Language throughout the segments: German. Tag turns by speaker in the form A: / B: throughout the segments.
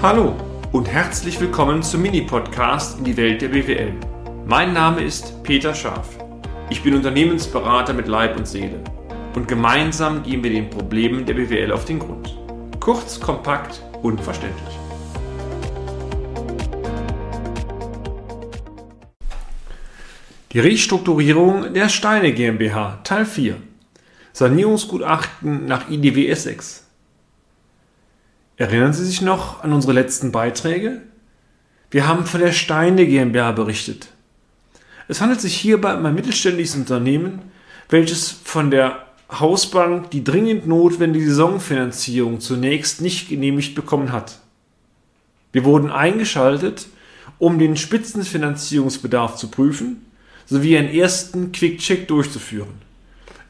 A: Hallo und herzlich willkommen zum Mini-Podcast in die Welt der BWL. Mein Name ist Peter Scharf. Ich bin Unternehmensberater mit Leib und Seele und gemeinsam gehen wir den Problemen der BWL auf den Grund. Kurz, kompakt und verständlich. Die Restrukturierung der Steine GmbH Teil 4 Sanierungsgutachten nach IDWS 6 Erinnern Sie sich noch an unsere letzten Beiträge? Wir haben von der Steine GmbH berichtet. Es handelt sich hierbei um ein mittelständisches Unternehmen, welches von der Hausbank die dringend notwendige Saisonfinanzierung zunächst nicht genehmigt bekommen hat. Wir wurden eingeschaltet, um den Spitzenfinanzierungsbedarf zu prüfen sowie einen ersten Quick-Check durchzuführen.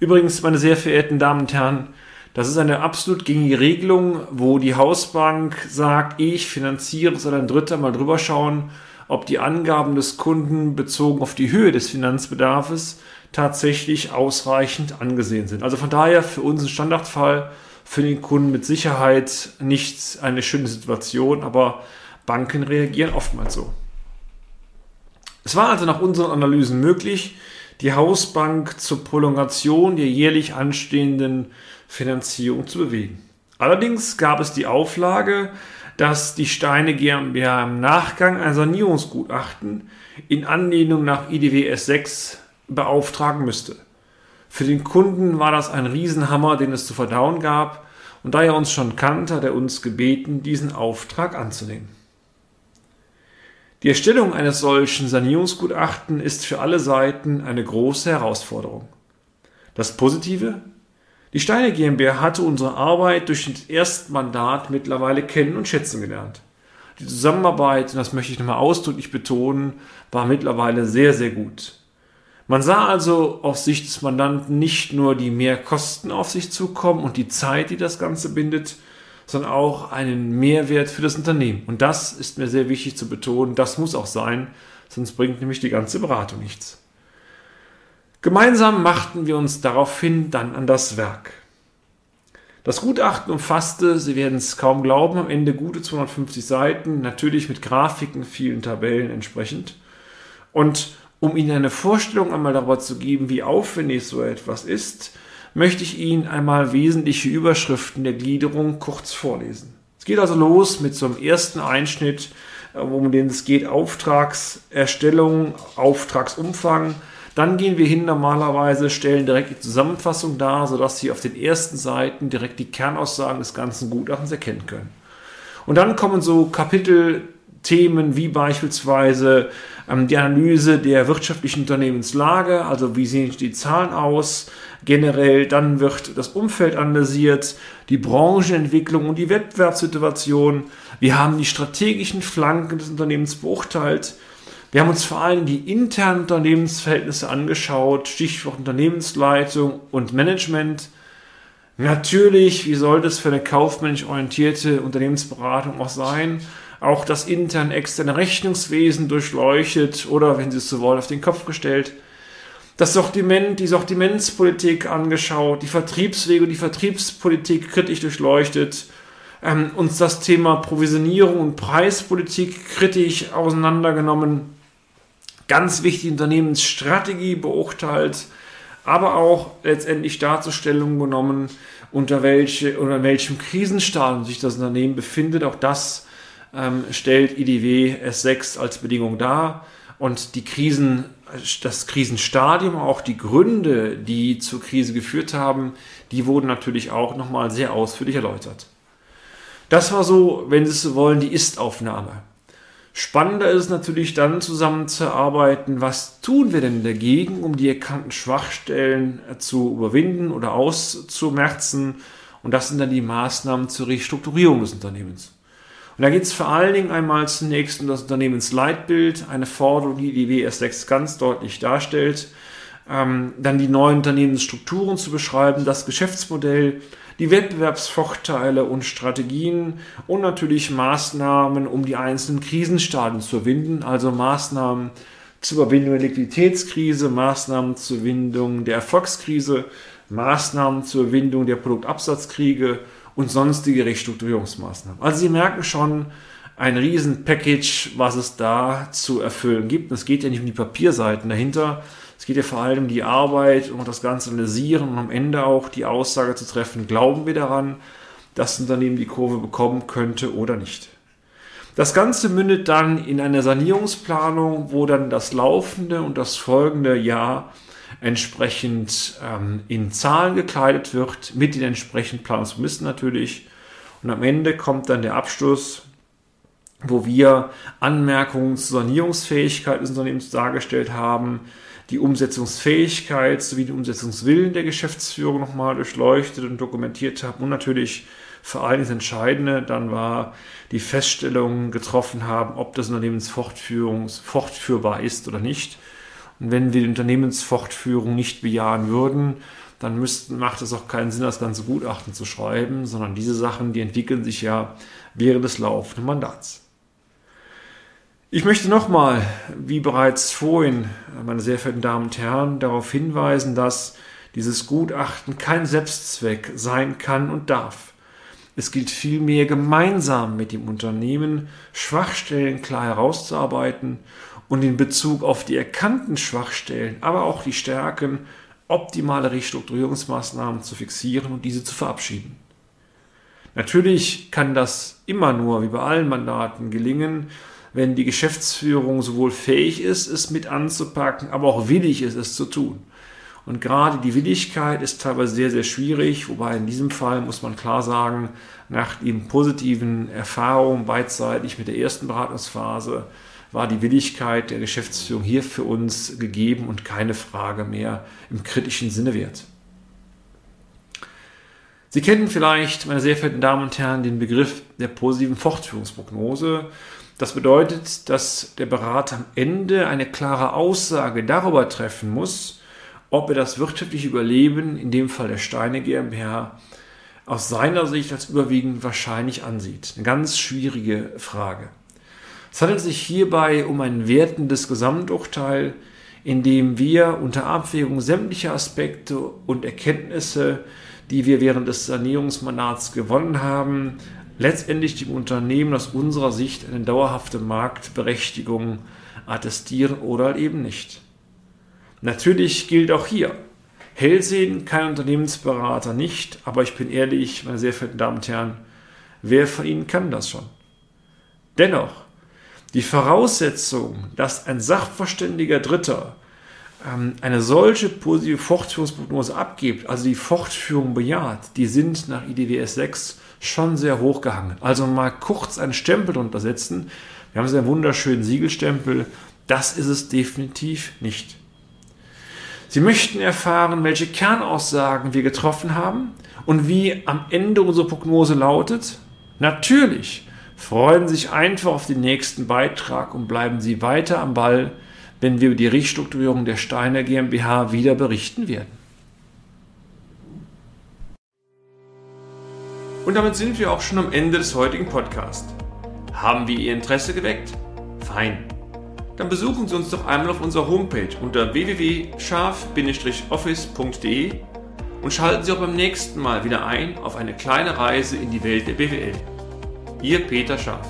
A: Übrigens, meine sehr verehrten Damen und Herren, das ist eine absolut gängige Regelung, wo die Hausbank sagt, ich finanziere, soll ein Dritter mal drüber schauen, ob die Angaben des Kunden bezogen auf die Höhe des Finanzbedarfs tatsächlich ausreichend angesehen sind. Also von daher für uns ein Standardfall, für den Kunden mit Sicherheit nicht eine schöne Situation, aber Banken reagieren oftmals so. Es war also nach unseren Analysen möglich, die Hausbank zur Prolongation der jährlich anstehenden Finanzierung zu bewegen. Allerdings gab es die Auflage, dass die Steine GmbH im Nachgang ein Sanierungsgutachten in Anlehnung nach IDWS 6 beauftragen müsste. Für den Kunden war das ein Riesenhammer, den es zu verdauen gab, und da er uns schon kannte, hat er uns gebeten, diesen Auftrag anzunehmen. Die Erstellung eines solchen Sanierungsgutachten ist für alle Seiten eine große Herausforderung. Das Positive? Die Steine GmbH hatte unsere Arbeit durch das Erstmandat mittlerweile kennen und schätzen gelernt. Die Zusammenarbeit, und das möchte ich nochmal ausdrücklich betonen, war mittlerweile sehr, sehr gut. Man sah also aus Sicht des Mandanten nicht nur die Mehrkosten auf sich zukommen und die Zeit, die das Ganze bindet, sondern auch einen Mehrwert für das Unternehmen. Und das ist mir sehr wichtig zu betonen. Das muss auch sein, sonst bringt nämlich die ganze Beratung nichts. Gemeinsam machten wir uns daraufhin dann an das Werk. Das Gutachten umfasste, Sie werden es kaum glauben, am Ende gute 250 Seiten, natürlich mit Grafiken, vielen Tabellen entsprechend. Und um Ihnen eine Vorstellung einmal darüber zu geben, wie aufwendig so etwas ist, möchte ich Ihnen einmal wesentliche Überschriften der Gliederung kurz vorlesen. Es geht also los mit so einem ersten Einschnitt, äh, um den es geht, Auftragserstellung, Auftragsumfang, dann gehen wir hin normalerweise, stellen direkt die Zusammenfassung dar, sodass Sie auf den ersten Seiten direkt die Kernaussagen des ganzen Gutachtens erkennen können. Und dann kommen so Kapitelthemen wie beispielsweise ähm, die Analyse der wirtschaftlichen Unternehmenslage, also wie sehen die Zahlen aus, generell, dann wird das Umfeld analysiert, die Branchenentwicklung und die Wettbewerbssituation. Wir haben die strategischen Flanken des Unternehmens beurteilt. Wir haben uns vor allem die internen Unternehmensverhältnisse angeschaut, Stichwort Unternehmensleitung und Management. Natürlich, wie sollte es für eine kaufmännisch orientierte Unternehmensberatung auch sein, auch das interne, externe Rechnungswesen durchleuchtet oder, wenn Sie es so wollen, auf den Kopf gestellt. Das Sortiment, die Sortimentspolitik angeschaut, die Vertriebswege und die Vertriebspolitik kritisch durchleuchtet, ähm, uns das Thema Provisionierung und Preispolitik kritisch auseinandergenommen ganz wichtige Unternehmensstrategie beurteilt, aber auch letztendlich Darstellung genommen, unter, welche, unter welchem Krisenstadium sich das Unternehmen befindet. Auch das ähm, stellt IDW S6 als Bedingung dar. Und die Krisen, das Krisenstadium, auch die Gründe, die zur Krise geführt haben, die wurden natürlich auch nochmal sehr ausführlich erläutert. Das war so, wenn Sie es so wollen, die Ist-Aufnahme. Spannender ist natürlich dann zusammenzuarbeiten, was tun wir denn dagegen, um die erkannten Schwachstellen zu überwinden oder auszumerzen. Und das sind dann die Maßnahmen zur Restrukturierung des Unternehmens. Und da geht es vor allen Dingen einmal zunächst um das Unternehmensleitbild, eine Forderung, die die WS6 ganz deutlich darstellt. Ähm, dann die neuen Unternehmensstrukturen zu beschreiben, das Geschäftsmodell, die Wettbewerbsvorteile und Strategien und natürlich Maßnahmen, um die einzelnen Krisenstadien zu überwinden, also Maßnahmen zur Überwindung der Liquiditätskrise, Maßnahmen zur Überwindung der Erfolgskrise, Maßnahmen zur Überwindung der Produktabsatzkriege und sonstige Restrukturierungsmaßnahmen. Also Sie merken schon, ein riesen Package, was es da zu erfüllen gibt. es geht ja nicht um die Papierseiten dahinter, es geht ja vor allem um die Arbeit und das Ganze analysieren und am Ende auch die Aussage zu treffen, glauben wir daran, dass das Unternehmen die Kurve bekommen könnte oder nicht. Das Ganze mündet dann in eine Sanierungsplanung, wo dann das laufende und das folgende Jahr entsprechend ähm, in Zahlen gekleidet wird, mit den entsprechenden Planungsmissen natürlich. Und am Ende kommt dann der Abschluss, wo wir Anmerkungen zur Sanierungsfähigkeit des Unternehmens dargestellt haben, die Umsetzungsfähigkeit sowie den Umsetzungswillen der Geschäftsführung nochmal durchleuchtet und dokumentiert haben und natürlich vor allem das Entscheidende dann war, die Feststellung getroffen haben, ob das Unternehmensfortführung fortführbar ist oder nicht. Und wenn wir die Unternehmensfortführung nicht bejahen würden, dann müssten, macht es auch keinen Sinn, das ganze Gutachten zu schreiben, sondern diese Sachen, die entwickeln sich ja während des laufenden Mandats. Ich möchte nochmal, wie bereits vorhin, meine sehr verehrten Damen und Herren, darauf hinweisen, dass dieses Gutachten kein Selbstzweck sein kann und darf. Es gilt vielmehr gemeinsam mit dem Unternehmen Schwachstellen klar herauszuarbeiten und in Bezug auf die erkannten Schwachstellen, aber auch die Stärken optimale Restrukturierungsmaßnahmen zu fixieren und diese zu verabschieden. Natürlich kann das immer nur, wie bei allen Mandaten, gelingen, wenn die Geschäftsführung sowohl fähig ist, es mit anzupacken, aber auch willig ist, es zu tun. Und gerade die Willigkeit ist teilweise sehr, sehr schwierig, wobei in diesem Fall muss man klar sagen, nach den positiven Erfahrungen beidseitig mit der ersten Beratungsphase war die Willigkeit der Geschäftsführung hier für uns gegeben und keine Frage mehr im kritischen Sinne wert. Sie kennen vielleicht, meine sehr verehrten Damen und Herren, den Begriff der positiven Fortführungsprognose. Das bedeutet, dass der Berater am Ende eine klare Aussage darüber treffen muss, ob er das wirtschaftliche Überleben, in dem Fall der Steine GmbH, aus seiner Sicht als überwiegend wahrscheinlich ansieht. Eine ganz schwierige Frage. Es handelt sich hierbei um ein wertendes Gesamturteil, in dem wir unter Abwägung sämtlicher Aspekte und Erkenntnisse, die wir während des Sanierungsmandats gewonnen haben, letztendlich dem Unternehmen aus unserer Sicht eine dauerhafte Marktberechtigung attestieren oder eben nicht. Natürlich gilt auch hier, hell sehen kann Unternehmensberater nicht, aber ich bin ehrlich, meine sehr verehrten Damen und Herren, wer von Ihnen kann das schon? Dennoch, die Voraussetzung, dass ein sachverständiger Dritter ähm, eine solche positive Fortführungsprognose abgibt, also die Fortführung bejaht, die sind nach IDWS 6 schon sehr hoch gehangen. Also mal kurz einen Stempel drunter setzen. Wir haben so einen wunderschönen Siegelstempel. Das ist es definitiv nicht. Sie möchten erfahren, welche Kernaussagen wir getroffen haben und wie am Ende unsere Prognose lautet? Natürlich freuen Sie sich einfach auf den nächsten Beitrag und bleiben Sie weiter am Ball, wenn wir über die Restrukturierung der Steiner GmbH wieder berichten werden. Und damit sind wir auch schon am Ende des heutigen Podcasts. Haben wir Ihr Interesse geweckt? Fein. Dann besuchen Sie uns doch einmal auf unserer Homepage unter www.scharf-office.de und schalten Sie auch beim nächsten Mal wieder ein auf eine kleine Reise in die Welt der BWL. Ihr Peter Scharf.